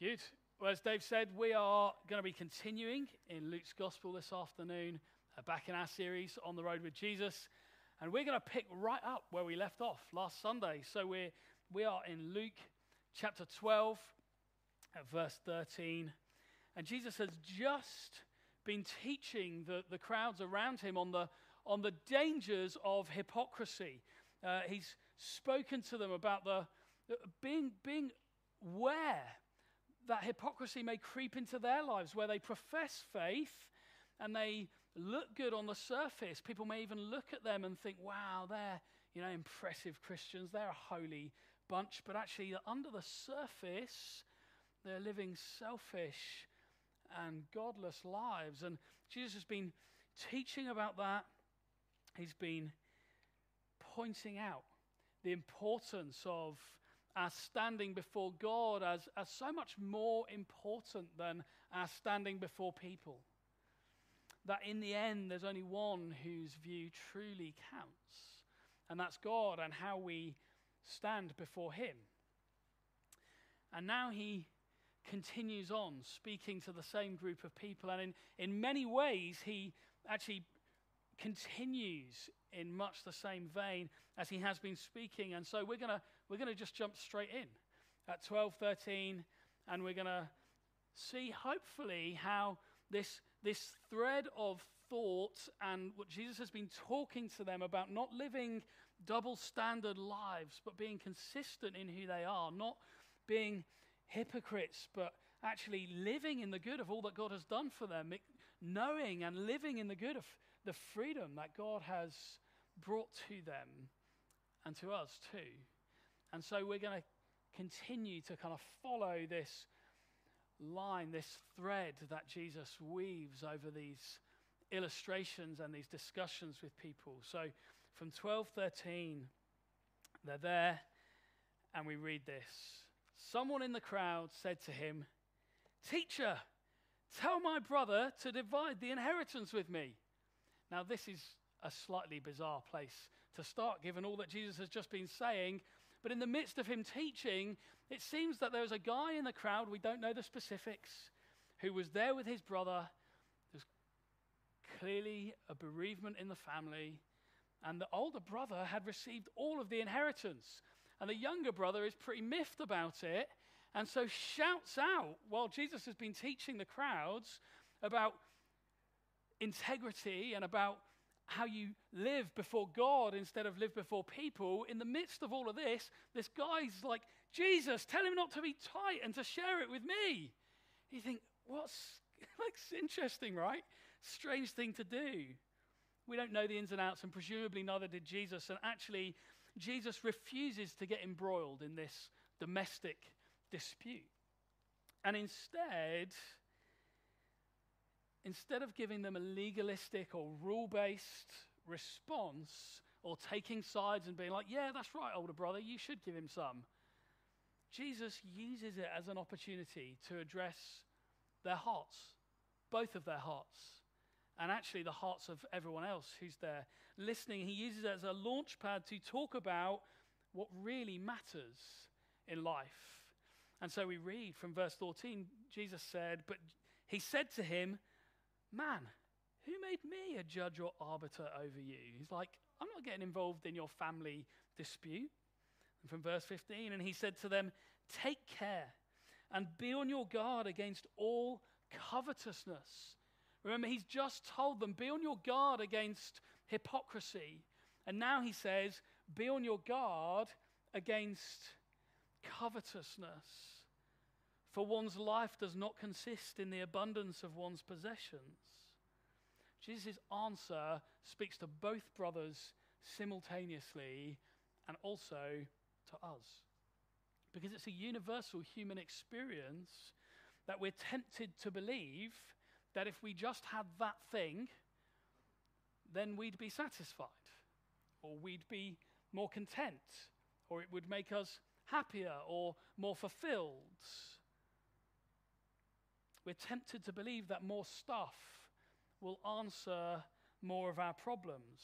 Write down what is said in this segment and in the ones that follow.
Good. Well, as Dave said, we are going to be continuing in Luke's Gospel this afternoon, uh, back in our series on the road with Jesus. And we're going to pick right up where we left off last Sunday. So we're, we are in Luke chapter 12, at verse 13. And Jesus has just been teaching the, the crowds around him on the, on the dangers of hypocrisy. Uh, he's spoken to them about the, being, being aware that hypocrisy may creep into their lives where they profess faith and they look good on the surface. People may even look at them and think, wow, they're, you know, impressive Christians. They're a holy bunch. But actually, under the surface, they're living selfish and godless lives. And Jesus has been teaching about that. He's been pointing out the importance of our standing before God as, as so much more important than our standing before people. That in the end, there's only one whose view truly counts, and that's God and how we stand before Him. And now he continues on speaking to the same group of people, and in, in many ways, he actually continues in much the same vein as he has been speaking. And so we're going we're going to just jump straight in at 12:13 and we're going to see hopefully how this this thread of thought and what Jesus has been talking to them about not living double standard lives but being consistent in who they are, not being hypocrites but actually living in the good of all that God has done for them, knowing and living in the good of the freedom that God has brought to them and to us too. And so we're going to continue to kind of follow this line, this thread that Jesus weaves over these illustrations and these discussions with people. So from 12:13 they're there and we read this. Someone in the crowd said to him, "Teacher, tell my brother to divide the inheritance with me." Now this is a slightly bizarre place to start, given all that Jesus has just been saying. But in the midst of him teaching, it seems that there was a guy in the crowd, we don't know the specifics, who was there with his brother. There's clearly a bereavement in the family. And the older brother had received all of the inheritance. And the younger brother is pretty miffed about it. And so shouts out while Jesus has been teaching the crowds about integrity and about how you live before God instead of live before people, in the midst of all of this, this guy's like, Jesus, tell him not to be tight and to share it with me. You think, what's like interesting, right? Strange thing to do. We don't know the ins and outs, and presumably neither did Jesus. And actually, Jesus refuses to get embroiled in this domestic dispute. And instead, instead of giving them a legalistic or rule based response or taking sides and being like, yeah, that's right, older brother, you should give him some, Jesus uses it as an opportunity to address their hearts, both of their hearts, and actually the hearts of everyone else who's there listening. He uses it as a launch pad to talk about what really matters in life. And so we read from verse 14 Jesus said, But he said to him, Man, who made me a judge or arbiter over you? He's like, I'm not getting involved in your family dispute. And from verse 15, and he said to them, Take care and be on your guard against all covetousness. Remember, he's just told them, Be on your guard against hypocrisy. And now he says, Be on your guard against covetousness. For one's life does not consist in the abundance of one's possessions. Jesus' answer speaks to both brothers simultaneously and also to us. Because it's a universal human experience that we're tempted to believe that if we just had that thing, then we'd be satisfied, or we'd be more content, or it would make us happier or more fulfilled we're tempted to believe that more stuff will answer more of our problems.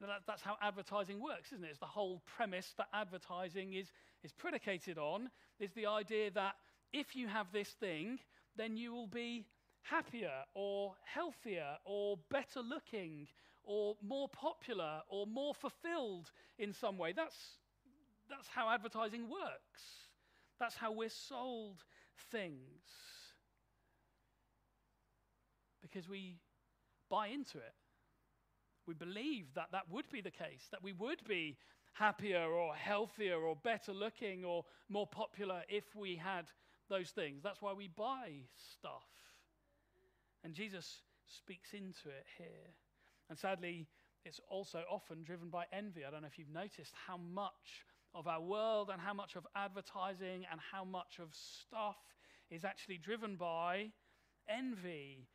That, that's how advertising works, isn't it? It's the whole premise that advertising is, is predicated on is the idea that if you have this thing, then you will be happier or healthier or better looking or more popular or more fulfilled in some way. That's, that's how advertising works. That's how we're sold things. Because we buy into it. We believe that that would be the case, that we would be happier or healthier or better looking or more popular if we had those things. That's why we buy stuff. And Jesus speaks into it here. And sadly, it's also often driven by envy. I don't know if you've noticed how much of our world and how much of advertising and how much of stuff is actually driven by envy,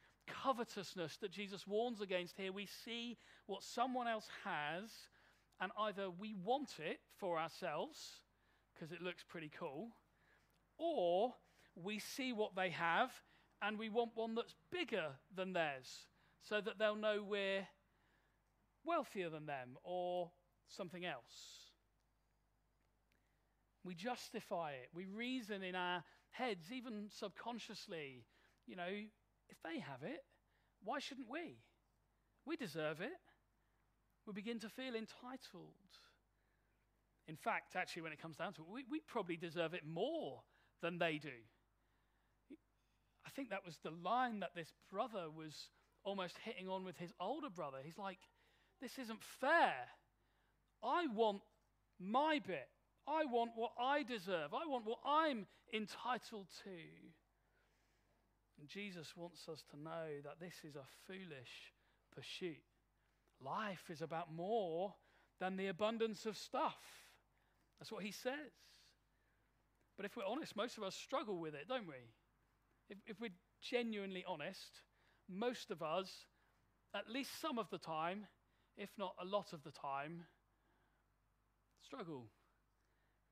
covetousness that Jesus warns against here. We see what someone else has, and either we want it for ourselves because it looks pretty cool, or we see what they have and we want one that's bigger than theirs so that they'll know we're wealthier than them or something else. We justify it. We reason in our heads, even subconsciously, you know, if they have it, why shouldn't we? We deserve it. We begin to feel entitled. In fact, actually, when it comes down to it, we, we probably deserve it more than they do. I think that was the line that this brother was almost hitting on with his older brother. He's like, This isn't fair. I want my bit. I want what I deserve. I want what I'm entitled to. Jesus wants us to know that this is a foolish pursuit. Life is about more than the abundance of stuff. That's what he says. But if we're honest, most of us struggle with it, don't we? If, if we're genuinely honest, most of us, at least some of the time, if not a lot of the time, struggle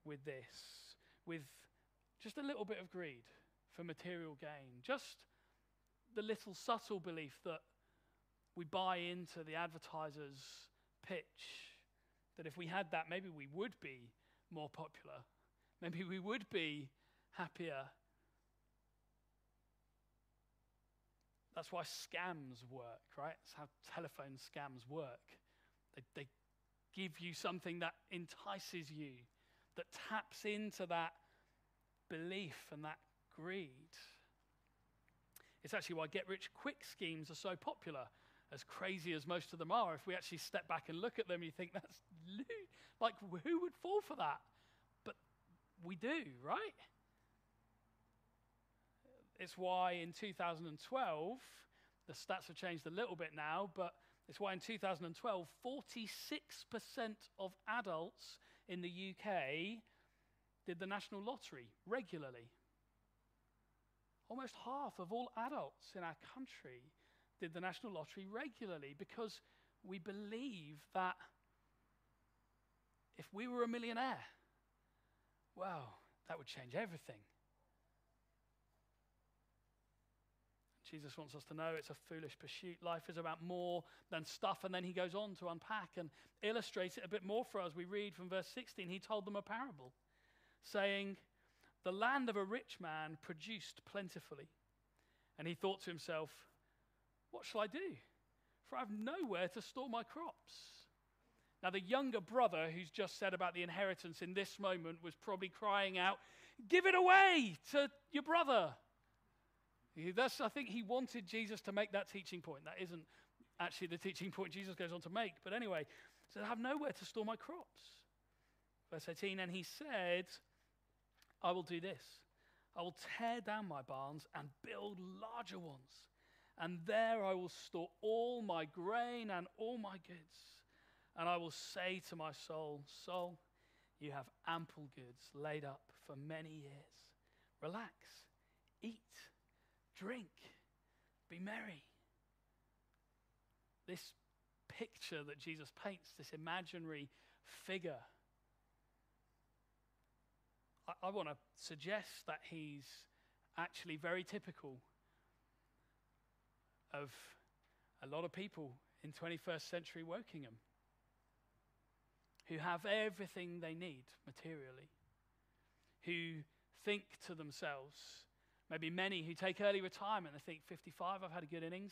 with this, with just a little bit of greed for material gain, just the little subtle belief that we buy into the advertiser's pitch that if we had that, maybe we would be more popular, maybe we would be happier That's why scams work, right? That's how telephone scams work. They, they give you something that entices you, that taps into that belief and that greed. It's actually why get rich quick schemes are so popular, as crazy as most of them are. If we actually step back and look at them, you think that's like who would fall for that? But we do, right? It's why in 2012, the stats have changed a little bit now, but it's why in 2012, 46% of adults in the UK did the national lottery regularly. Almost half of all adults in our country did the national lottery regularly because we believe that if we were a millionaire, well, that would change everything. Jesus wants us to know it's a foolish pursuit. Life is about more than stuff. And then he goes on to unpack and illustrate it a bit more for us. We read from verse 16 he told them a parable, saying, The land of a rich man produced plentifully. And he thought to himself, What shall I do? For I have nowhere to store my crops. Now, the younger brother who's just said about the inheritance in this moment was probably crying out, Give it away to your brother. That's, I think he wanted Jesus to make that teaching point. That isn't actually the teaching point Jesus goes on to make. But anyway, said, I have nowhere to store my crops. Verse 18, and he said, I will do this. I will tear down my barns and build larger ones. And there I will store all my grain and all my goods. And I will say to my soul, Soul, you have ample goods laid up for many years. Relax, eat drink, be merry. This picture that Jesus paints, this imaginary figure, I, I want to suggest that he's actually very typical of a lot of people in 21st century Wokingham who have everything they need materially, who think to themselves, maybe many who take early retirement, they think 55, I've had a good innings.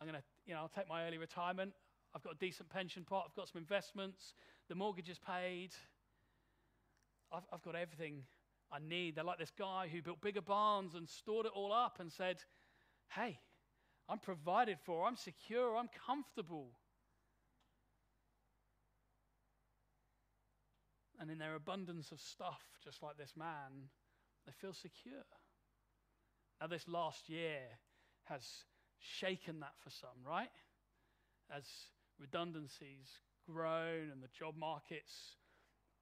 I'm going to, you know, I'll take my early retirement. I've got a decent pension pot. I've got some investments. The mortgage is paid. I've, I've got everything I need. They're like this guy who built bigger barns and stored it all up and said, Hey, I'm provided for. I'm secure. I'm comfortable. And in their abundance of stuff, just like this man, they feel secure. Now, this last year has shaken that for some, right? As redundancies grown and the job market's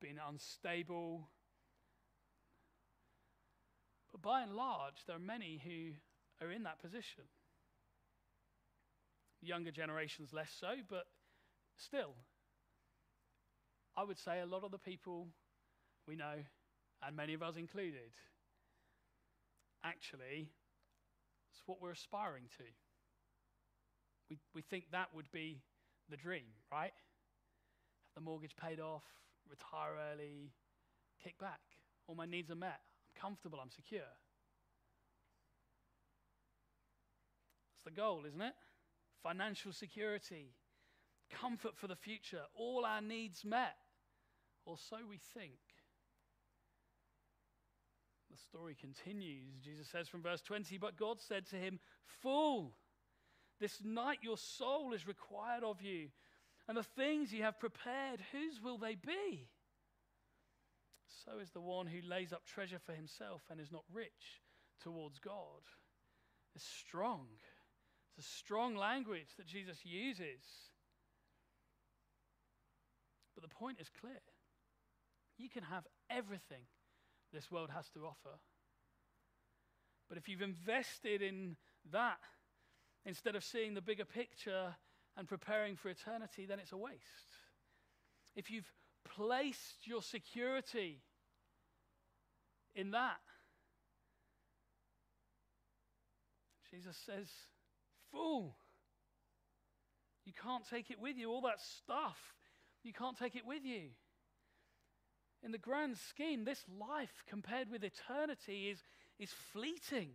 been unstable. But by and large, there are many who are in that position. Younger generations less so, but still, I would say a lot of the people we know, and many of us included, actually, it's what we're aspiring to. We, we think that would be the dream, right? Have the mortgage paid off, retire early, kick back. All my needs are met. I'm comfortable, I'm secure. That's the goal, isn't it? Financial security, comfort for the future, all our needs met. Or so we think. The story continues. Jesus says from verse 20, But God said to him, Fool, this night your soul is required of you, and the things you have prepared, whose will they be? So is the one who lays up treasure for himself and is not rich towards God. It's strong. It's a strong language that Jesus uses. But the point is clear. You can have everything this world has to offer. But if you've invested in that instead of seeing the bigger picture and preparing for eternity, then it's a waste. If you've placed your security in that, Jesus says, Fool, you can't take it with you. All that stuff, you can't take it with you. In the grand scheme, this life compared with eternity is, is fleeting.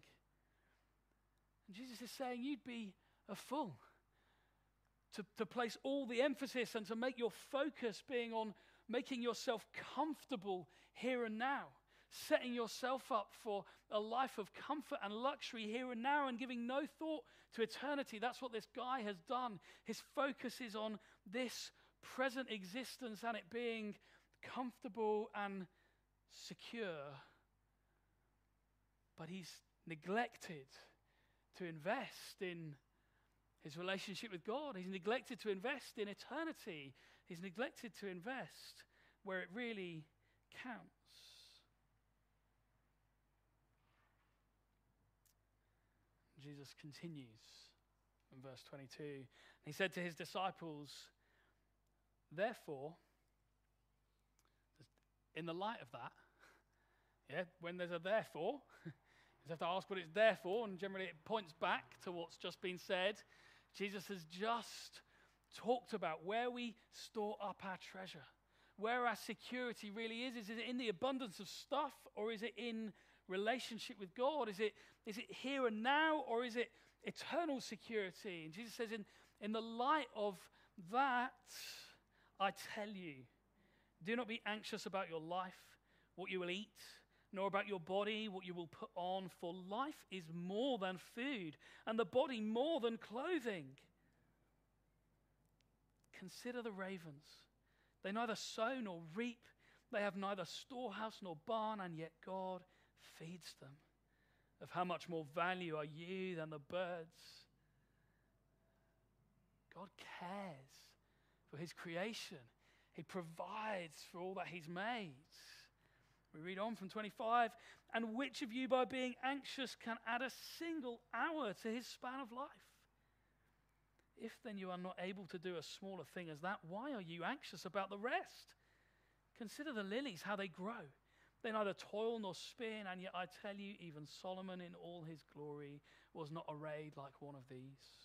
And Jesus is saying you'd be a fool to, to place all the emphasis and to make your focus being on making yourself comfortable here and now, setting yourself up for a life of comfort and luxury here and now, and giving no thought to eternity. That's what this guy has done. His focus is on this present existence and it being comfortable and secure. But he's neglected to invest in his relationship with God. He's neglected to invest in eternity. He's neglected to invest where it really counts. Jesus continues in verse 22. He said to his disciples, Therefore, in the light of that, yeah, when there's a therefore, you have to ask what it's there for, and generally it points back to what's just been said. Jesus has just talked about where we store up our treasure, where our security really is. Is it in the abundance of stuff, or is it in relationship with God? Is it, is it here and now, or is it eternal security? And Jesus says, in, in the light of that, I tell you, do not be anxious about your life, what you will eat, nor about your body, what you will put on, for life is more than food, and the body more than clothing. Consider the ravens. They neither sow nor reap, they have neither storehouse nor barn, and yet God feeds them. Of how much more value are you than the birds? God cares for his creation. He provides for all that He's made. We read on from 25 And which of you, by being anxious, can add a single hour to his span of life? If then you are not able to do a smaller thing as that, why are you anxious about the rest? Consider the lilies, how they grow. They neither toil nor spin, and yet I tell you, even Solomon in all his glory was not arrayed like one of these.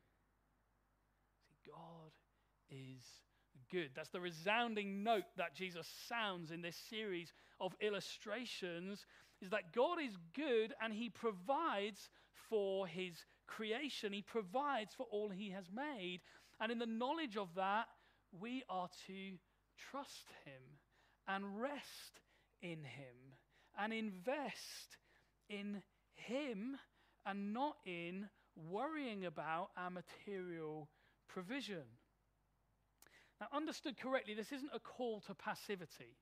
God is good. That's the resounding note that Jesus sounds in this series of illustrations is that God is good and he provides for his creation. He provides for all he has made. And in the knowledge of that, we are to trust him and rest in him and invest in him and not in worrying about our material provision. Now, understood correctly, this isn't a call to passivity.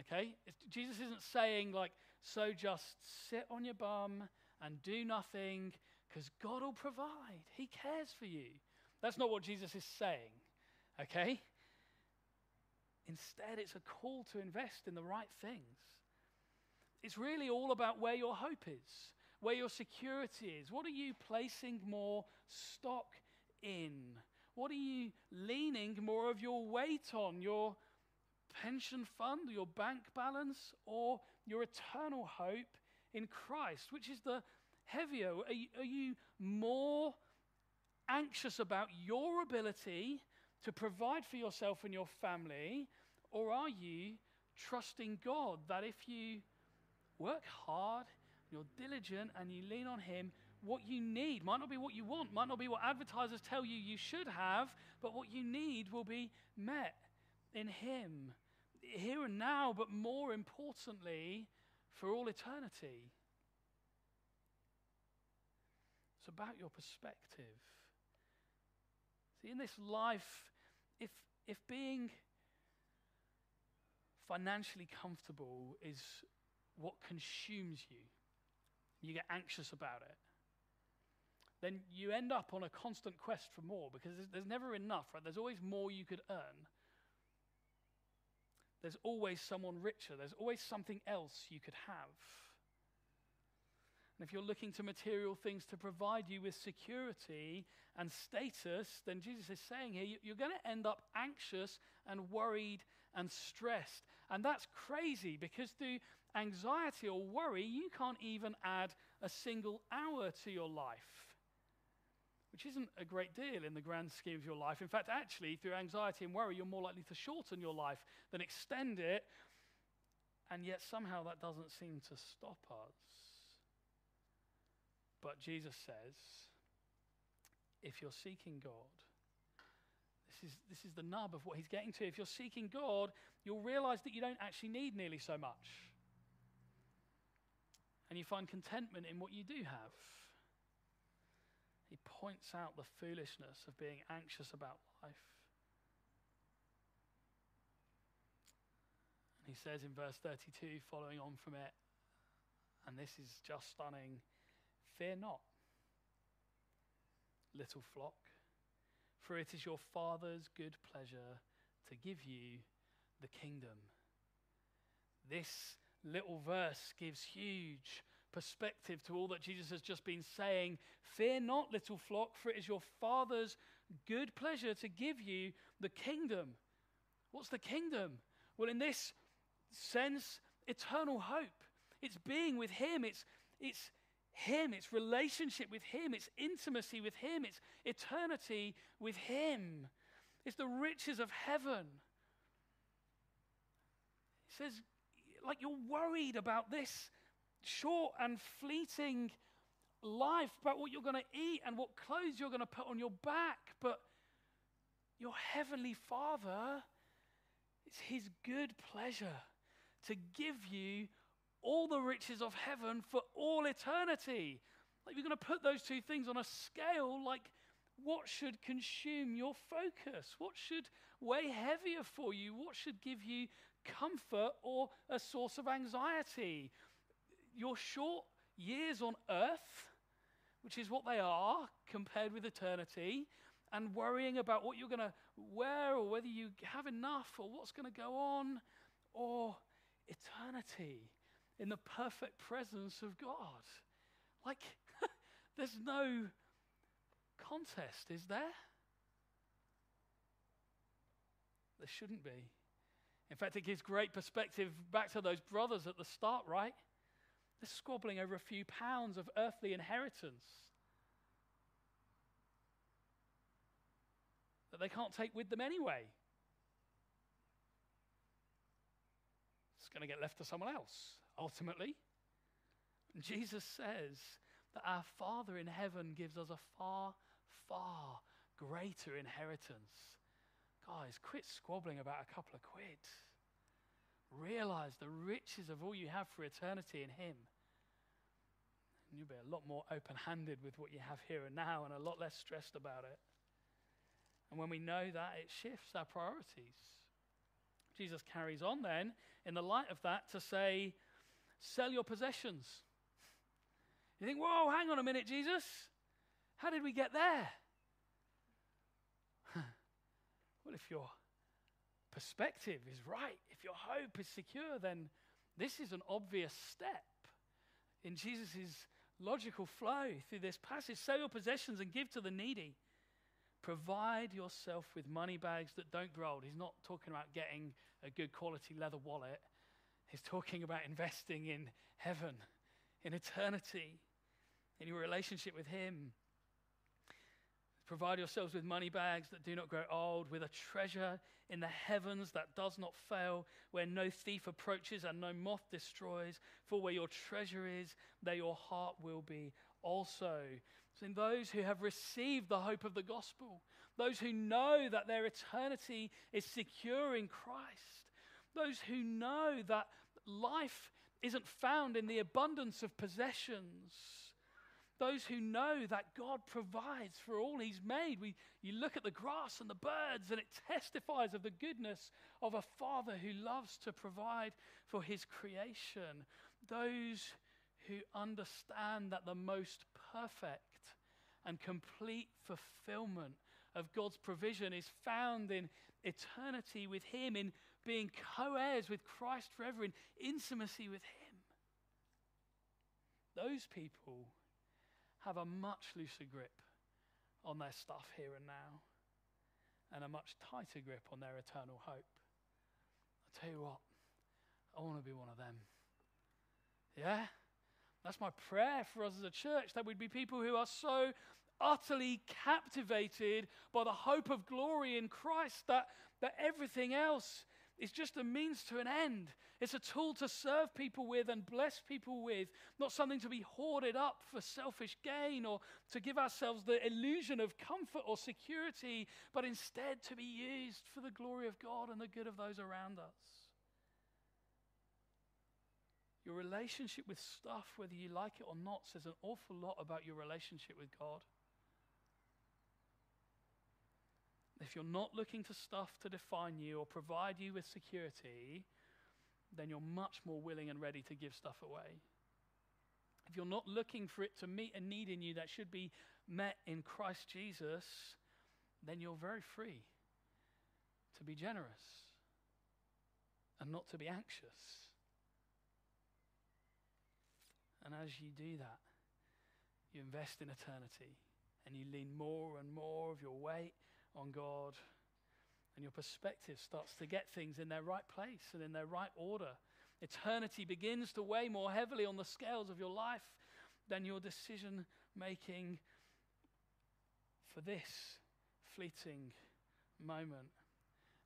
Okay? It's, Jesus isn't saying, like, so just sit on your bum and do nothing because God will provide. He cares for you. That's not what Jesus is saying. Okay? Instead, it's a call to invest in the right things. It's really all about where your hope is, where your security is. What are you placing more stock in? What are you leaning more of your weight on? Your pension fund, your bank balance, or your eternal hope in Christ? Which is the heavier? Are you, are you more anxious about your ability to provide for yourself and your family, or are you trusting God that if you work hard, you're diligent, and you lean on Him, what you need might not be what you want, might not be what advertisers tell you you should have, but what you need will be met in Him here and now, but more importantly, for all eternity. It's about your perspective. See, in this life, if, if being financially comfortable is what consumes you, you get anxious about it, then you end up on a constant quest for more because there's, there's never enough, right? There's always more you could earn. There's always someone richer. There's always something else you could have. And if you're looking to material things to provide you with security and status, then Jesus is saying here, you're going to end up anxious and worried and stressed. And that's crazy because through anxiety or worry, you can't even add a single hour to your life which isn't a great deal in the grand scheme of your life. In fact, actually, through anxiety and worry, you're more likely to shorten your life than extend it. And yet, somehow, that doesn't seem to stop us. But Jesus says, if you're seeking God, this is, this is the nub of what he's getting to. If you're seeking God, you'll realize that you don't actually need nearly so much. And you find contentment in what you do have points out the foolishness of being anxious about life. And he says in verse 32, following on from it, and this is just stunning fear not, little flock, for it is your Father's good pleasure to give you the kingdom. This little verse gives huge perspective to all that Jesus has just been saying. Fear not, little flock, for it is your Father's good pleasure to give you the kingdom. What's the kingdom? Well, in this sense, eternal hope. It's being with Him, it's, it's Him, it's relationship with Him, it's intimacy with Him, it's eternity with Him. It's the riches of heaven. He says, like you're worried about this short and fleeting life, about what you're going to eat and what clothes you're going to put on your back. But your heavenly Father, it's His good pleasure to give you all the riches of heaven for all eternity. Like you're going to put those two things on a scale like what should consume your focus? What should weigh heavier for you? What should give you comfort or a source of anxiety? Your short years on earth, which is what they are compared with eternity, and worrying about what you're going to wear or whether you have enough or what's going to go on, or eternity in the perfect presence of God. Like, there's no contest, is there? There shouldn't be. In fact, it gives great perspective back to those brothers at the start, right? They're squabbling over a few pounds of earthly inheritance that they can't take with them anyway. It's going to get left to someone else, ultimately. Jesus says that our Father in heaven gives us a far, far greater inheritance. Guys, quit squabbling about a couple of quid. Realize the riches of all you have for eternity in Him. And you'll be a lot more open handed with what you have here and now and a lot less stressed about it. And when we know that, it shifts our priorities. Jesus carries on then, in the light of that, to say, sell your possessions. You think, whoa, hang on a minute, Jesus. How did we get there? well, if your perspective is right, if your hope is secure, then this is an obvious step in Jesus' logical flow through this passage. Sell your possessions and give to the needy. Provide yourself with money bags that don't grow old. He's not talking about getting a good quality leather wallet, he's talking about investing in heaven, in eternity, in your relationship with Him. Provide yourselves with money bags that do not grow old, with a treasure in the heavens that does not fail, where no thief approaches and no moth destroys. For where your treasure is, there your heart will be also. So, in those who have received the hope of the gospel, those who know that their eternity is secure in Christ, those who know that life isn't found in the abundance of possessions, those who know that God provides for all He's made. We, you look at the grass and the birds, and it testifies of the goodness of a Father who loves to provide for His creation. Those who understand that the most perfect and complete fulfillment of God's provision is found in eternity with Him, in being co heirs with Christ forever, in intimacy with Him. Those people have a much looser grip on their stuff here and now and a much tighter grip on their eternal hope. I tell you what, I want to be one of them. Yeah? That's my prayer for us as a church that we'd be people who are so utterly captivated by the hope of glory in Christ that, that everything else is just a means to an end. It's a tool to serve people with and bless people with, not something to be hoarded up for selfish gain or to give ourselves the illusion of comfort or security, but instead to be used for the glory of God and the good of those around us. Your relationship with stuff, whether you like it or not, says an awful lot about your relationship with God. If you're not looking to stuff to define you or provide you with security, then you're much more willing and ready to give stuff away. If you're not looking for it to meet a need in you that should be met in Christ Jesus, then you're very free to be generous and not to be anxious. And as you do that, you invest in eternity and you lean more and more of your weight on God, and your perspective starts to get things in their right place and in their right order. Eternity begins to weigh more heavily on the scales of your life than your decision making for this fleeting moment.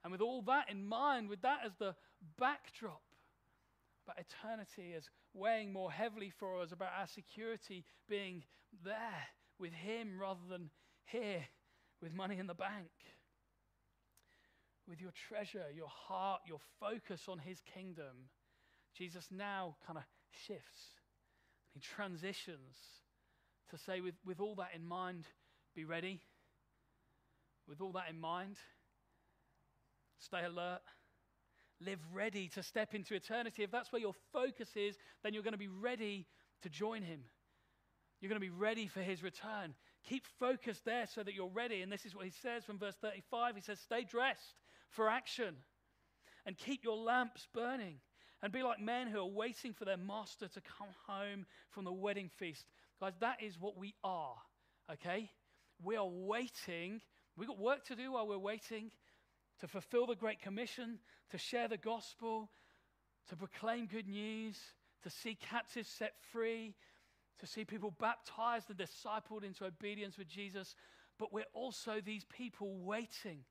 And with all that in mind, with that as the backdrop, about eternity as weighing more heavily for us, about our security being there with Him rather than here with money in the bank, with your treasure, your heart, your focus on His kingdom. Jesus now kind of shifts. He transitions to say, with, with all that in mind, be ready. With all that in mind, stay alert. Live ready to step into eternity. If that's where your focus is, then you're going to be ready to join Him. You're going to be ready for His return. Keep focused there so that you're ready. And this is what he says from verse 35. He says, Stay dressed for action and keep your lamps burning. and be like men who are waiting for their master to come home from the wedding feast. Guys, that is what we are, okay? We are waiting. We've got work to do while we're waiting to fulfill the Great Commission, to share the gospel, to proclaim good news, to see captives set free, to see people baptized and discipled into obedience with Jesus. But we're also these people waiting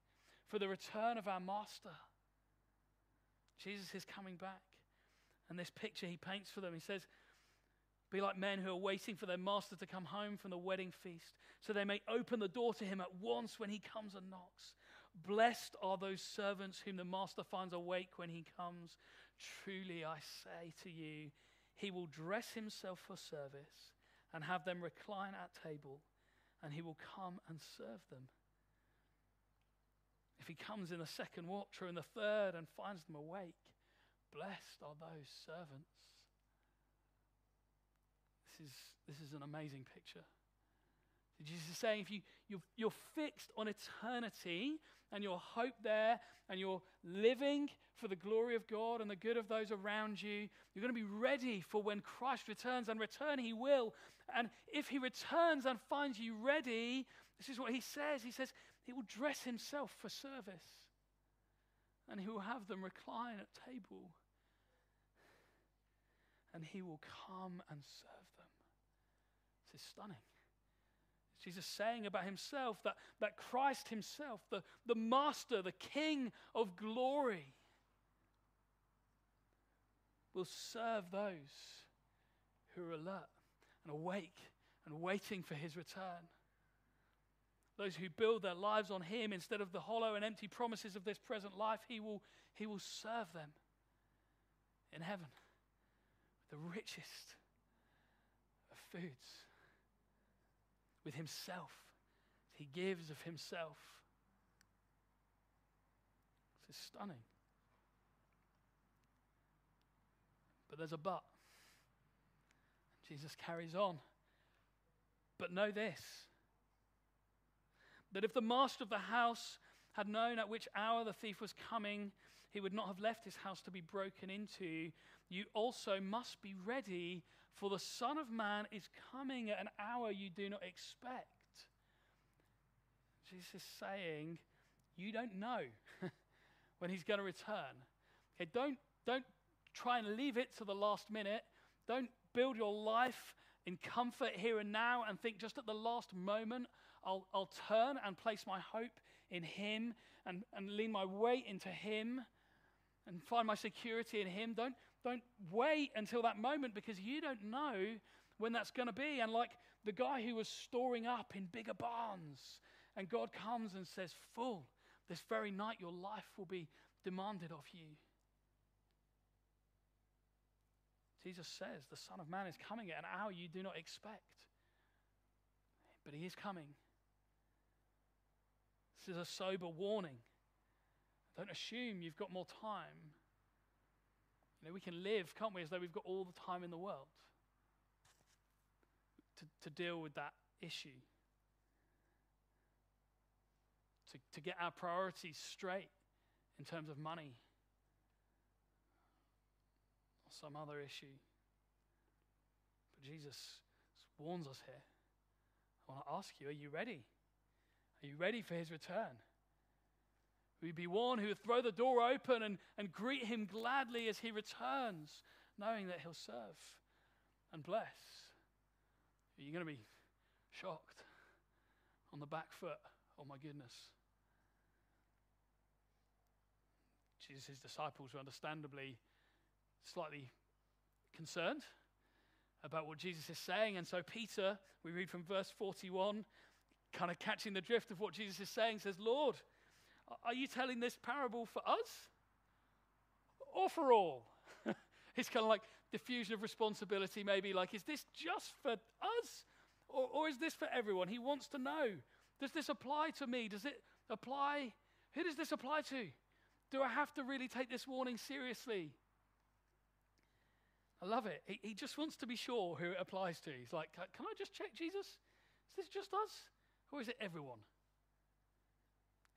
for the return of our Master. Jesus is coming back. And this picture he paints for them, he says, Be like men who are waiting for their master to come home from the wedding feast, so they may open the door to him at once when he comes and knocks. Blessed are those servants whom the master finds awake when he comes. Truly, I say to you, he will dress himself for service and have them recline at table, and he will come and serve them. If he comes in the second watch or in the third and finds them awake, blessed are those servants. This is, this is an amazing picture. Jesus is saying if you, you're, you're fixed on eternity and your hope there and you're living for the glory of God and the good of those around you, you're going to be ready for when Christ returns and return he will. And if he returns and finds you ready, this is what he says. He says he will dress himself for service and he will have them recline at table and he will come and serve them. This is stunning. Jesus saying about himself that, that Christ himself, the, the master, the king of glory, will serve those who are alert and awake and waiting for his return. Those who build their lives on him instead of the hollow and empty promises of this present life, he will, he will serve them in heaven with the richest of foods, with himself. He gives of himself. This is stunning. But there's a but. Jesus carries on. But know this that if the master of the house had known at which hour the thief was coming, he would not have left his house to be broken into. You also must be ready, for the Son of Man is coming at an hour you do not expect. Jesus is saying, You don't know when he's going to return. Okay, don't, don't try and leave it to the last minute. Don't build your life in comfort here and now and think just at the last moment, I'll, I'll turn and place my hope in Him and, and lean my weight into Him and find my security in Him. Don't, don't wait until that moment because you don't know when that's going to be. And like the guy who was storing up in bigger barns, and God comes and says, Full, this very night your life will be demanded of you. Jesus says, The Son of Man is coming at an hour you do not expect. But he is coming. This is a sober warning. Don't assume you've got more time. You know, we can live, can't we, as though we've got all the time in the world to, to deal with that issue, to, to get our priorities straight in terms of money or some other issue. But Jesus warns us here. I want to ask you are you ready? Are you ready for his return? Will you be one who would throw the door open and, and greet him gladly as he returns, knowing that he'll serve and bless? Are you going to be shocked on the back foot? Oh my goodness. Jesus' disciples were understandably slightly concerned about what Jesus is saying. And so Peter, we read from verse 41, kind of catching the drift of what Jesus is saying, says, Lord, are you telling this parable for us or for all? it's kind of like diffusion of responsibility, maybe like, is this just for us or, or is this for everyone? He wants to know. Does this apply to me? Does it apply? Who does this apply to? Do I have to really take this warning seriously? I love it. He, he just wants to be sure who it applies to. He's like, Can I just check, Jesus? Is this just us? Or is it everyone?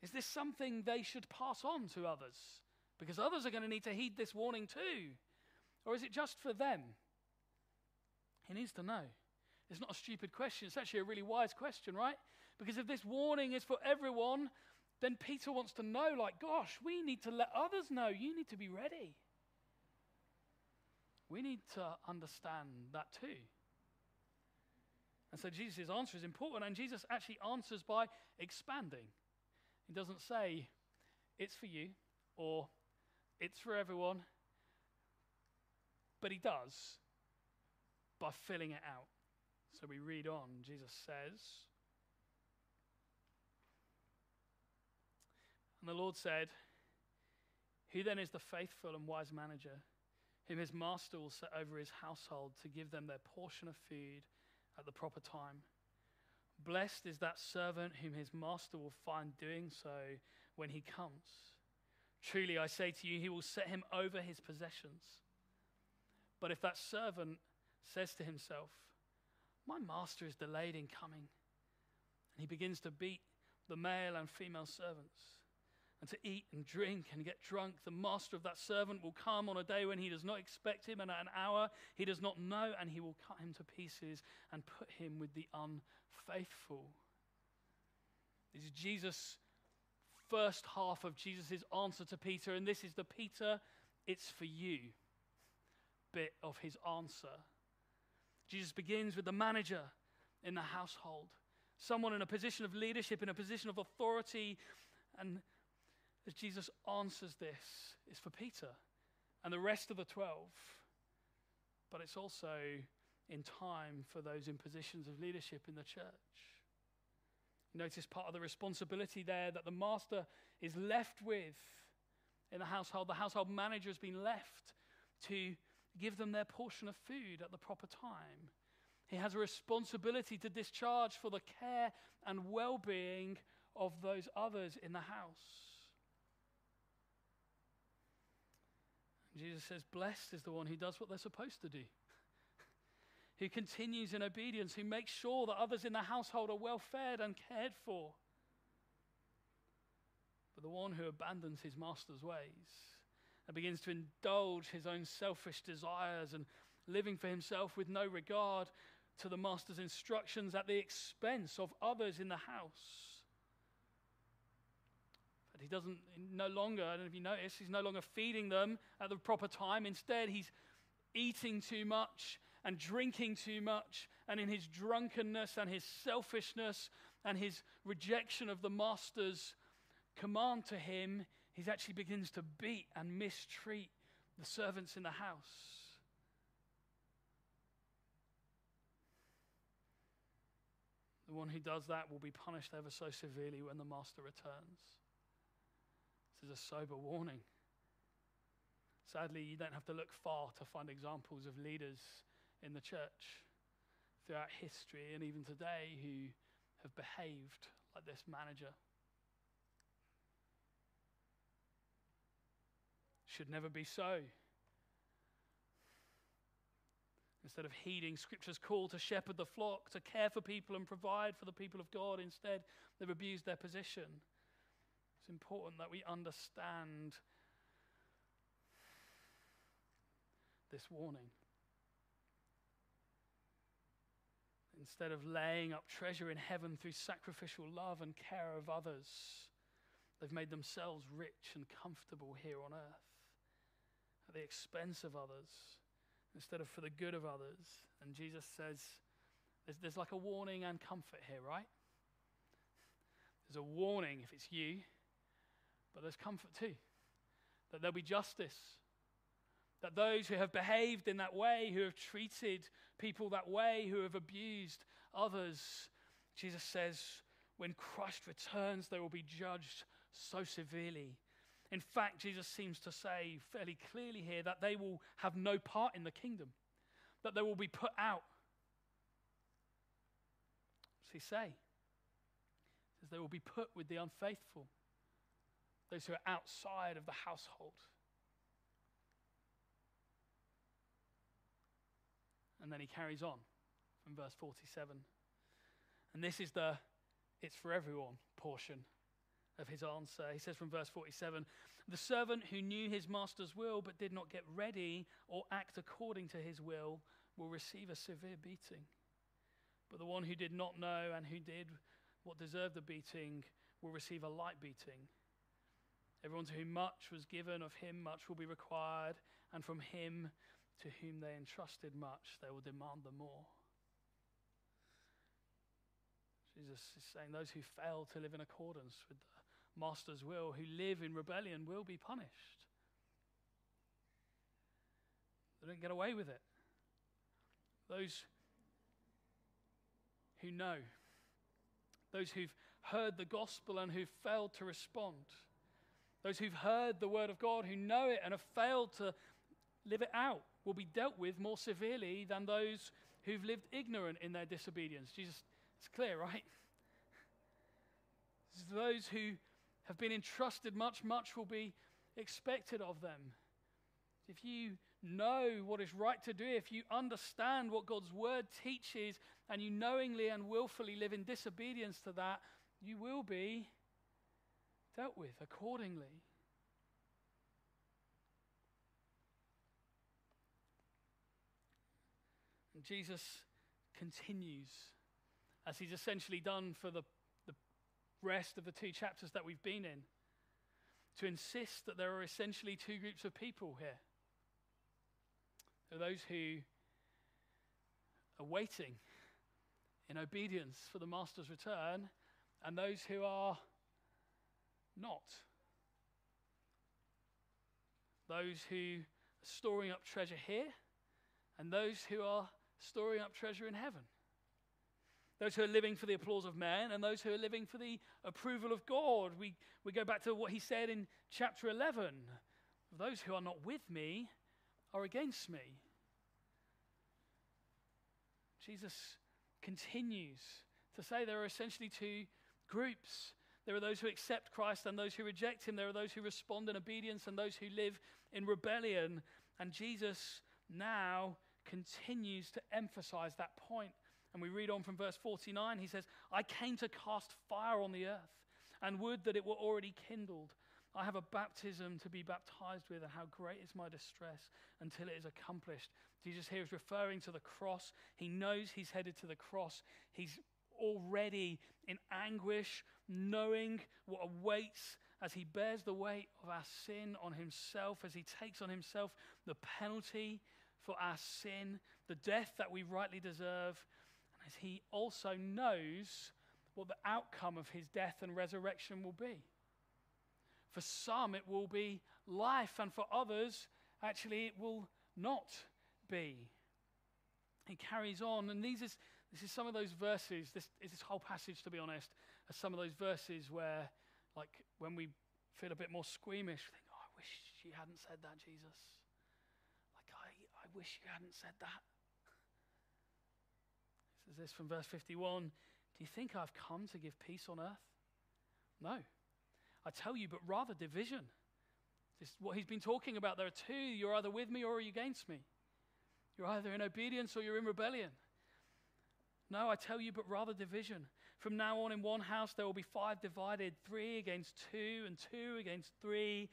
Is this something they should pass on to others? Because others are going to need to heed this warning too. Or is it just for them? He needs to know. It's not a stupid question. It's actually a really wise question, right? Because if this warning is for everyone, then Peter wants to know, like, gosh, we need to let others know. You need to be ready. We need to understand that too. And so Jesus' answer is important, and Jesus actually answers by expanding. He doesn't say, it's for you or it's for everyone, but he does by filling it out. So we read on. Jesus says, And the Lord said, Who then is the faithful and wise manager, whom his master will set over his household to give them their portion of food at the proper time? Blessed is that servant whom his master will find doing so when he comes. Truly, I say to you, he will set him over his possessions. But if that servant says to himself, My master is delayed in coming, and he begins to beat the male and female servants, and to eat and drink and get drunk, the master of that servant will come on a day when he does not expect him, and at an hour he does not know, and he will cut him to pieces and put him with the unfaithful. This is Jesus' first half of Jesus' answer to Peter, and this is the Peter, it's for you bit of his answer. Jesus begins with the manager in the household, someone in a position of leadership, in a position of authority, and as Jesus answers this, it's for Peter and the rest of the 12. But it's also in time for those in positions of leadership in the church. Notice part of the responsibility there that the master is left with in the household. The household manager has been left to give them their portion of food at the proper time. He has a responsibility to discharge for the care and well being of those others in the house. Jesus says, Blessed is the one who does what they're supposed to do, who continues in obedience, who makes sure that others in the household are well fed and cared for. But the one who abandons his master's ways and begins to indulge his own selfish desires and living for himself with no regard to the master's instructions at the expense of others in the house but he doesn't no longer, I don't know if you notice, he's no longer feeding them at the proper time. Instead, he's eating too much and drinking too much. And in his drunkenness and his selfishness and his rejection of the master's command to him, he actually begins to beat and mistreat the servants in the house. The one who does that will be punished ever so severely when the master returns. This is a sober warning. Sadly, you don't have to look far to find examples of leaders in the church throughout history and even today who have behaved like this manager. Should never be so. Instead of heeding Scripture's call to shepherd the flock, to care for people and provide for the people of God, instead, they've abused their position. It's important that we understand this warning. Instead of laying up treasure in heaven through sacrificial love and care of others, they've made themselves rich and comfortable here on earth at the expense of others instead of for the good of others. And Jesus says, there's, there's like a warning and comfort here, right? There's a warning if it's you, but there's comfort too that there'll be justice. That those who have behaved in that way, who have treated people that way, who have abused others, Jesus says, when Christ returns, they will be judged so severely. In fact, Jesus seems to say fairly clearly here that they will have no part in the kingdom, that they will be put out. What does he say? He says they will be put with the unfaithful those who are outside of the household. And then he carries on from verse 47. And this is the it's for everyone portion of his answer. He says from verse 47 The servant who knew his master's will but did not get ready or act according to his will will receive a severe beating. But the one who did not know and who did what deserved the beating will receive a light beating. Everyone to whom much was given, of him much will be required, and from him to whom they entrusted much, they will demand the more. Jesus is saying those who fail to live in accordance with the master's will, who live in rebellion, will be punished. They don't get away with it. Those who know, those who've heard the gospel and who've failed to respond, those who've heard the word of God, who know it and have failed to live it out, will be dealt with more severely than those who've lived ignorant in their disobedience. Jesus, it's clear, right? Those who have been entrusted much, much will be expected of them. If you know what is right to do, if you understand what God's word teaches, and you knowingly and willfully live in disobedience to that, you will be dealt with accordingly. And Jesus continues, as he's essentially done for the, the rest of the two chapters that we've been in, to insist that there are essentially two groups of people here. There are those who are waiting in obedience for the master's return, and those who are not. Those who are storing up treasure here, and those who are storing up treasure in heaven. Those who are living for the applause of man, and those who are living for the approval of God. We, we go back to what he said in chapter 11 those who are not with me are against me. Jesus continues to say there are essentially two groups. There are those who accept Christ and those who reject him. There are those who respond in obedience and those who live in rebellion. And Jesus now continues to emphasize that point. And we read on from verse 49. He says, I came to cast fire on the earth and would that it were already kindled. I have a baptism to be baptized with, and how great is my distress until it is accomplished. Jesus here is referring to the cross. He knows he's headed to the cross. He's already in anguish, knowing what awaits as he bears the weight of our sin on himself, as he takes on himself the penalty for our sin, the death that we rightly deserve, and as he also knows what the outcome of his death and resurrection will be. For some, it will be life, and for others, actually, it will not be. He carries on, and these is, this is some of those verses, this is this whole passage, to be honest, are some of those verses where, like, when we feel a bit more squeamish, think, oh, I wish you hadn't said that, Jesus. Like, I, I wish you hadn't said that. This is this from verse 51. Do you think I've come to give peace on earth? No. I tell you, but rather division. This is what he's been talking about. There are two. You're either with me or you're against me? You're either in obedience or you're in rebellion. No, I tell you, but rather division. From now on, in one house, there will be five divided three against two, and two against three.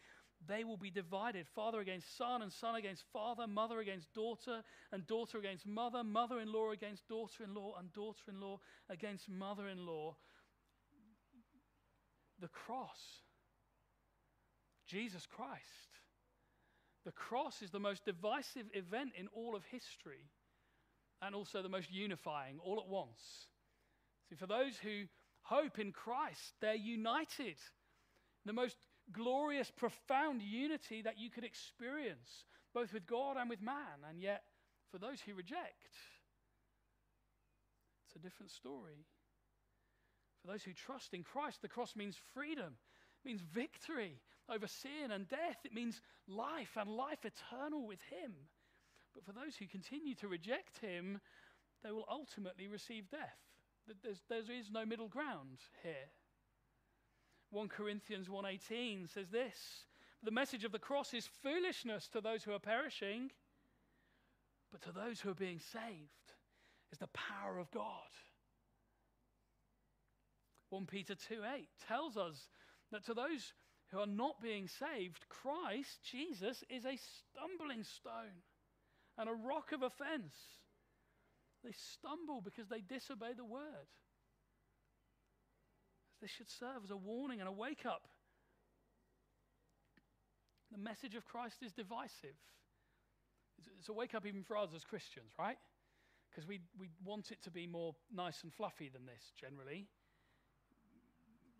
They will be divided father against son, and son against father, mother against daughter, and daughter against mother, mother in law against daughter in law, and daughter in law against mother in law. The cross Jesus Christ. The cross is the most divisive event in all of history and also the most unifying all at once. See, for those who hope in Christ, they're united. The most glorious, profound unity that you could experience, both with God and with man. And yet, for those who reject, it's a different story. For those who trust in Christ, the cross means freedom, it means victory over sin and death. It means life and life eternal with Him. But for those who continue to reject Him, they will ultimately receive death. There's, there is no middle ground here. 1 Corinthians 1:18 says this, the message of the cross is foolishness to those who are perishing, but to those who are being saved is the power of God. 1 Peter 2:8 tells us that to those who are not being saved, Christ, Jesus, is a stumbling stone and a rock of offense. They stumble because they disobey the word. This should serve as a warning and a wake up. The message of Christ is divisive. It's a wake up even for us as Christians, right? Because we, we want it to be more nice and fluffy than this generally.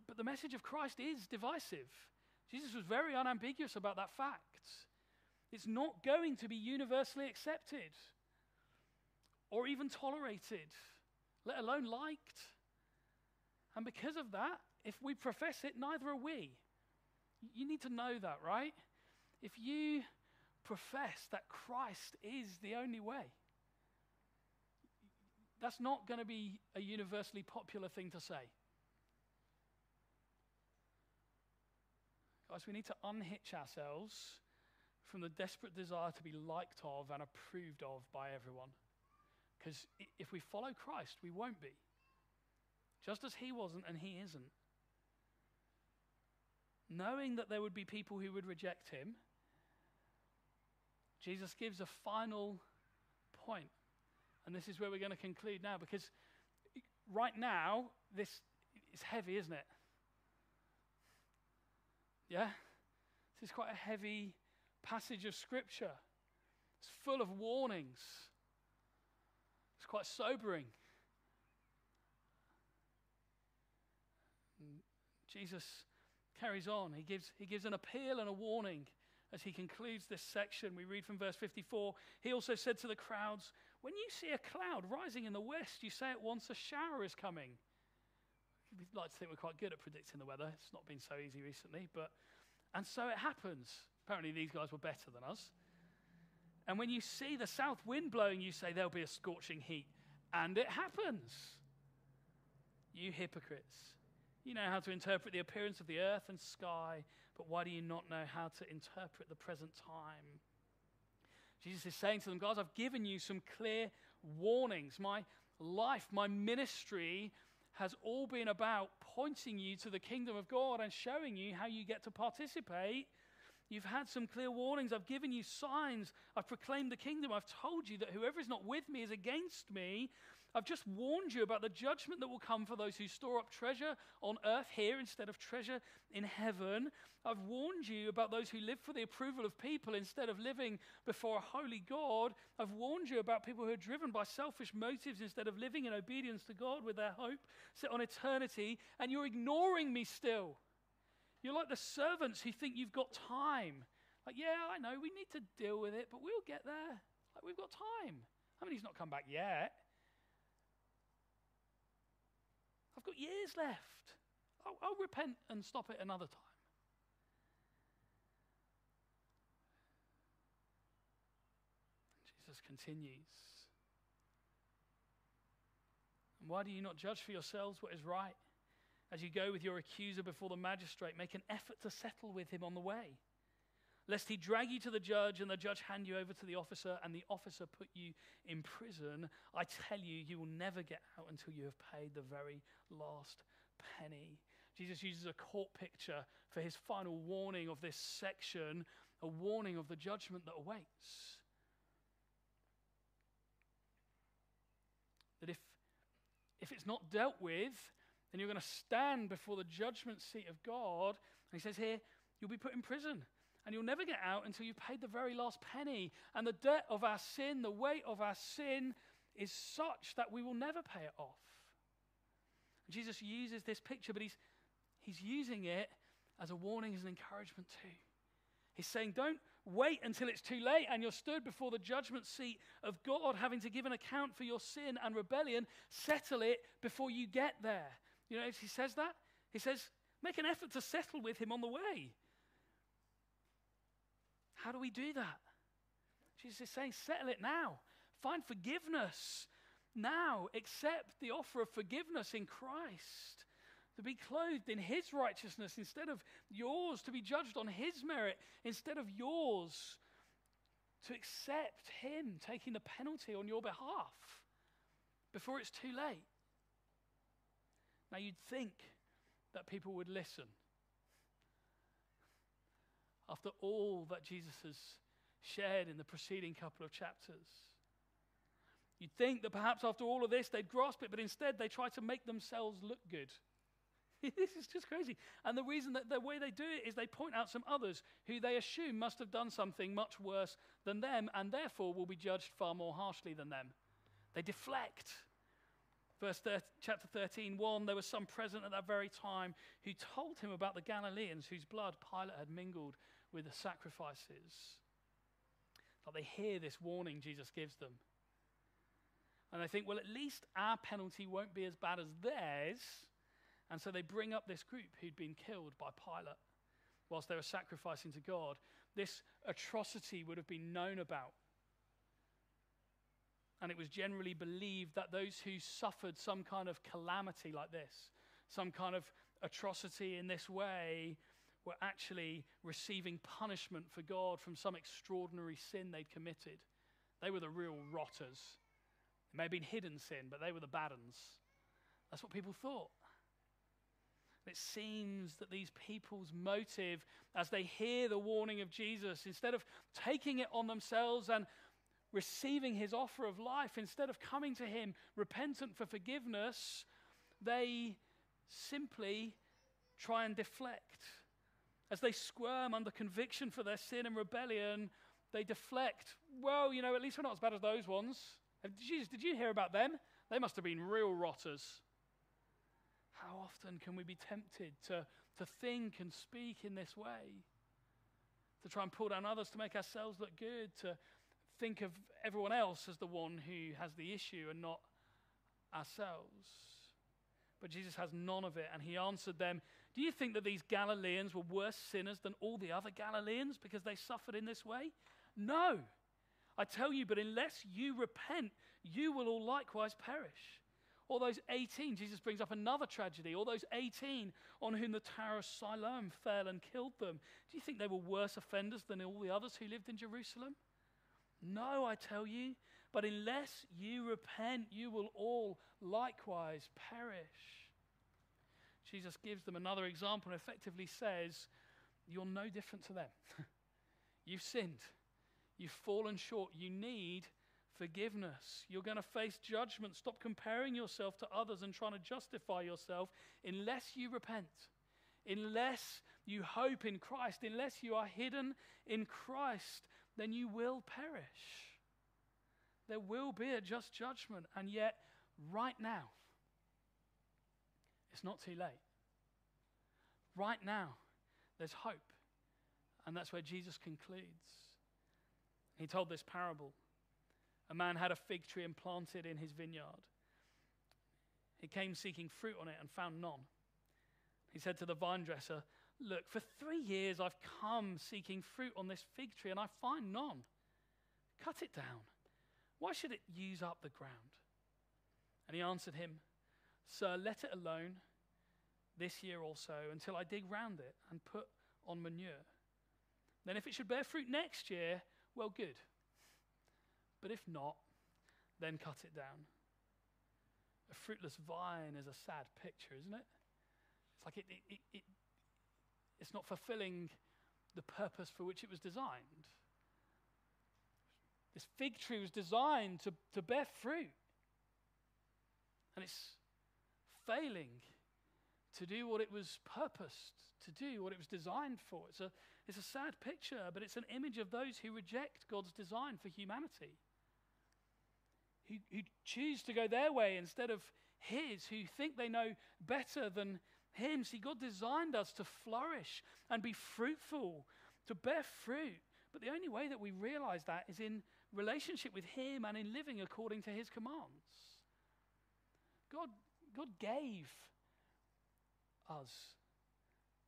But the message of Christ is divisive. Jesus was very unambiguous about that fact. It's not going to be universally accepted or even tolerated, let alone liked. And because of that, if we profess it, neither are we. You need to know that, right? If you profess that Christ is the only way, that's not going to be a universally popular thing to say. Guys, we need to unhitch ourselves from the desperate desire to be liked of and approved of by everyone. Because if we follow Christ, we won't be. Just as he wasn't and he isn't. Knowing that there would be people who would reject him, Jesus gives a final point. And this is where we're going to conclude now because right now, this is heavy, isn't it? Yeah? This is quite a heavy passage of Scripture. It's full of warnings. It's quite sobering. And Jesus carries on. He gives, he gives an appeal and a warning as he concludes this section. We read from verse 54 He also said to the crowds, When you see a cloud rising in the west, you say at once a shower is coming. We'd like to think we're quite good at predicting the weather. It's not been so easy recently, but and so it happens. Apparently, these guys were better than us. And when you see the south wind blowing, you say there'll be a scorching heat. And it happens. You hypocrites. You know how to interpret the appearance of the earth and sky, but why do you not know how to interpret the present time? Jesus is saying to them, guys, I've given you some clear warnings. My life, my ministry has all been about pointing you to the kingdom of God and showing you how you get to participate. You've had some clear warnings. I've given you signs. I've proclaimed the kingdom. I've told you that whoever is not with me is against me. I've just warned you about the judgment that will come for those who store up treasure on earth here instead of treasure in heaven. I've warned you about those who live for the approval of people instead of living before a holy God. I've warned you about people who are driven by selfish motives instead of living in obedience to God with their hope set on eternity, and you're ignoring me still. You're like the servants who think you've got time. Like, yeah, I know, we need to deal with it, but we'll get there. Like, we've got time. I mean, he's not come back yet. I've got years left. I'll, I'll repent and stop it another time. Jesus continues. And why do you not judge for yourselves what is right? As you go with your accuser before the magistrate, make an effort to settle with him on the way lest he drag you to the judge and the judge hand you over to the officer and the officer put you in prison. I tell you, you will never get out until you have paid the very last penny. Jesus uses a court picture for his final warning of this section, a warning of the judgment that awaits. That if, if it's not dealt with, then you're going to stand before the judgment seat of God. And he says here, you'll be put in prison and you'll never get out until you've paid the very last penny. And the debt of our sin, the weight of our sin, is such that we will never pay it off. Jesus uses this picture, but he's, he's using it as a warning, as an encouragement too. He's saying, don't wait until it's too late and you're stood before the judgment seat of God, having to give an account for your sin and rebellion. Settle it before you get there. You know, he says that, he says, make an effort to settle with him on the way. How do we do that? Jesus is saying, settle it now. Find forgiveness now. Accept the offer of forgiveness in Christ. To be clothed in his righteousness instead of yours, to be judged on his merit instead of yours, to accept him taking the penalty on your behalf before it's too late. Now, you'd think that people would listen. after all that Jesus has shared in the preceding couple of chapters. You'd think that perhaps after all of this they'd grasp it, but instead they try to make themselves look good. this is just crazy. And the reason that the way they do it is they point out some others who they assume must have done something much worse than them and therefore will be judged far more harshly than them. They deflect. Verse 30, chapter 13, 1 there was some present at that very time who told him about the Galileans whose blood Pilate had mingled with the sacrifices. But they hear this warning Jesus gives them. And they think, well, at least our penalty won't be as bad as theirs. And so they bring up this group who'd been killed by Pilate whilst they were sacrificing to God. This atrocity would have been known about. And it was generally believed that those who suffered some kind of calamity like this, some kind of atrocity in this way, were actually receiving punishment for God from some extraordinary sin they'd committed. They were the real rotters. It may have been hidden sin, but they were the bad ones. That's what people thought. It seems that these people's motive, as they hear the warning of Jesus, instead of taking it on themselves and receiving his offer of life, instead of coming to him repentant for forgiveness, they simply try and deflect. As they squirm under conviction for their sin and rebellion, they deflect. Well, you know, at least we're not as bad as those ones. Jesus, did you hear about them? They must have been real rotters. How often can we be tempted to, to think and speak in this way? To try and pull down others to make ourselves look good, to think of everyone else as the one who has the issue and not ourselves. But Jesus has none of it, and he answered them Do you think that these Galileans were worse sinners than all the other Galileans because they suffered in this way? No. I tell you, but unless you repent, you will all likewise perish. All those 18, Jesus brings up another tragedy. All those 18 on whom the Tower of Siloam fell and killed them. Do you think they were worse offenders than all the others who lived in Jerusalem? No, I tell you. But unless you repent, you will all likewise perish. Jesus gives them another example and effectively says, You're no different to them. You've sinned. You've fallen short. You need forgiveness. You're going to face judgment. Stop comparing yourself to others and trying to justify yourself unless you repent, unless you hope in Christ, unless you are hidden in Christ, then you will perish. There will be a just judgment. And yet, right now, it's not too late. Right now, there's hope. And that's where Jesus concludes. He told this parable a man had a fig tree and planted in his vineyard. He came seeking fruit on it and found none. He said to the vine dresser, Look, for three years I've come seeking fruit on this fig tree and I find none. Cut it down. Why should it use up the ground? And he answered him, Sir, let it alone this year also until I dig round it and put on manure. Then if it should bear fruit next year, well, good. But if not, then cut it down. A fruitless vine is a sad picture, isn't it? It's like it, it, it, it it's not fulfilling the purpose for which it was designed. This fig tree was designed to, to bear fruit. And it's failing to do what it was purposed to do, what it was designed for. It's a, it's a sad picture, but it's an image of those who reject God's design for humanity who, who choose to go their way instead of His, who think they know better than Him. See, God designed us to flourish and be fruitful, to bear fruit. But the only way that we realize that is in relationship with Him and in living according to His commands. God, God gave us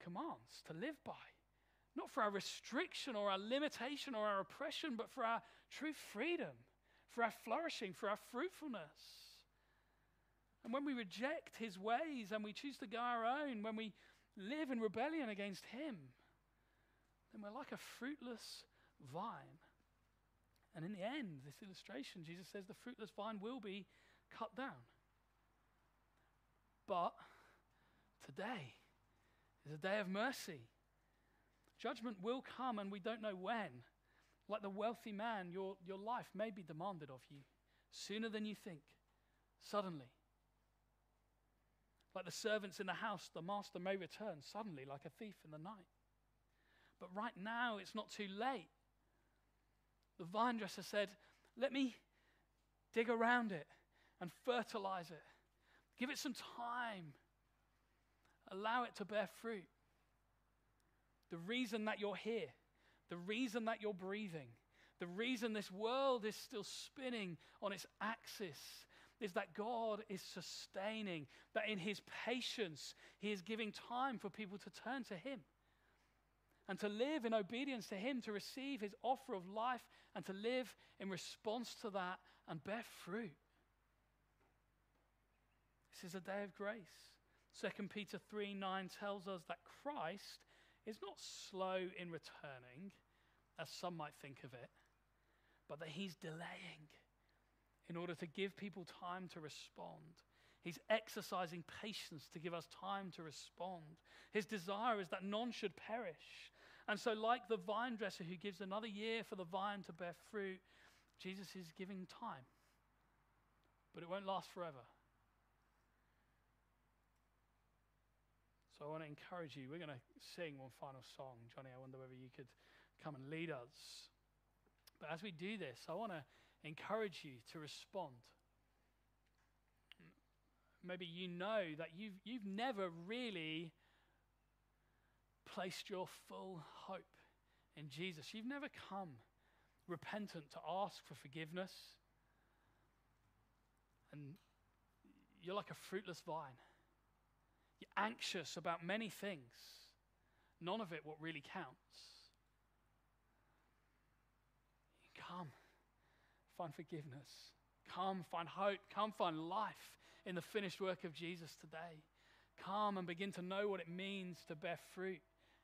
commands to live by, not for our restriction or our limitation or our oppression, but for our true freedom for our flourishing, for our fruitfulness. And when we reject his ways and we choose to go our own, when we live in rebellion against him, then we're like a fruitless vine. And in the end, this illustration, Jesus says the fruitless vine will be cut down. But today is a day of mercy. Judgment will come and we don't know when. Like the wealthy man, your, your life may be demanded of you sooner than you think, suddenly. Like the servants in the house, the master may return suddenly, like a thief in the night. But right now, it's not too late. The vine dresser said, Let me dig around it and fertilize it. Give it some time. Allow it to bear fruit. The reason that you're here, the reason that you're breathing, the reason this world is still spinning on its axis is that God is sustaining, that in His patience, He is giving time for people to turn to Him and to live in obedience to Him, to receive His offer of life, and to live in response to that and bear fruit. This is a day of grace. 2 Peter 3 9 tells us that Christ is not slow in returning, as some might think of it, but that He's delaying in order to give people time to respond. He's exercising patience to give us time to respond. His desire is that none should perish. And so, like the vine dresser who gives another year for the vine to bear fruit, Jesus is giving time. But it won't last forever. So I want to encourage you. We're going to sing one final song. Johnny, I wonder whether you could come and lead us. But as we do this, I want to encourage you to respond. Maybe you know that you've, you've never really placed your full hope in Jesus. You've never come repentant to ask for forgiveness. And you're like a fruitless vine. You're anxious about many things, none of it what really counts. Come, find forgiveness. Come, find hope. Come, find life in the finished work of Jesus today. Come and begin to know what it means to bear fruit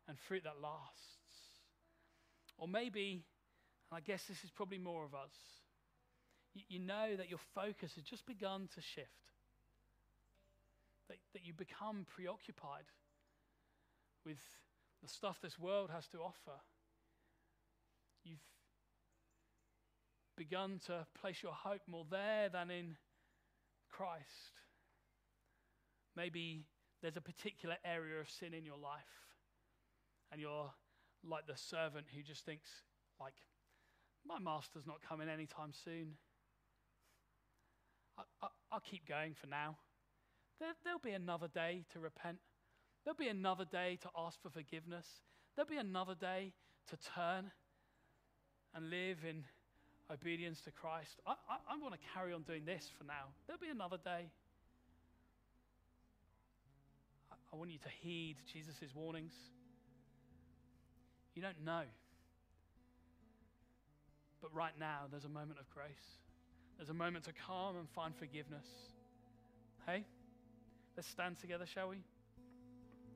and fruit that lasts. Or maybe, and I guess this is probably more of us, you, you know that your focus has just begun to shift, that, that you become preoccupied with the stuff this world has to offer. You've begun to place your hope more there than in Christ. Maybe there's a particular area of sin in your life and you're like the servant who just thinks, like, my master's not coming anytime soon. I, will keep going for now. There, there'll be another day to repent. There'll be another day to ask for forgiveness. There'll be another day to turn and live in obedience to Christ. I, I, I want to carry on doing this for now. There'll be another day. I, I want you to heed Jesus' warnings. You don't know. But right now, there's a moment of grace. There's a moment to calm and find forgiveness. Hey, let's stand together, shall we?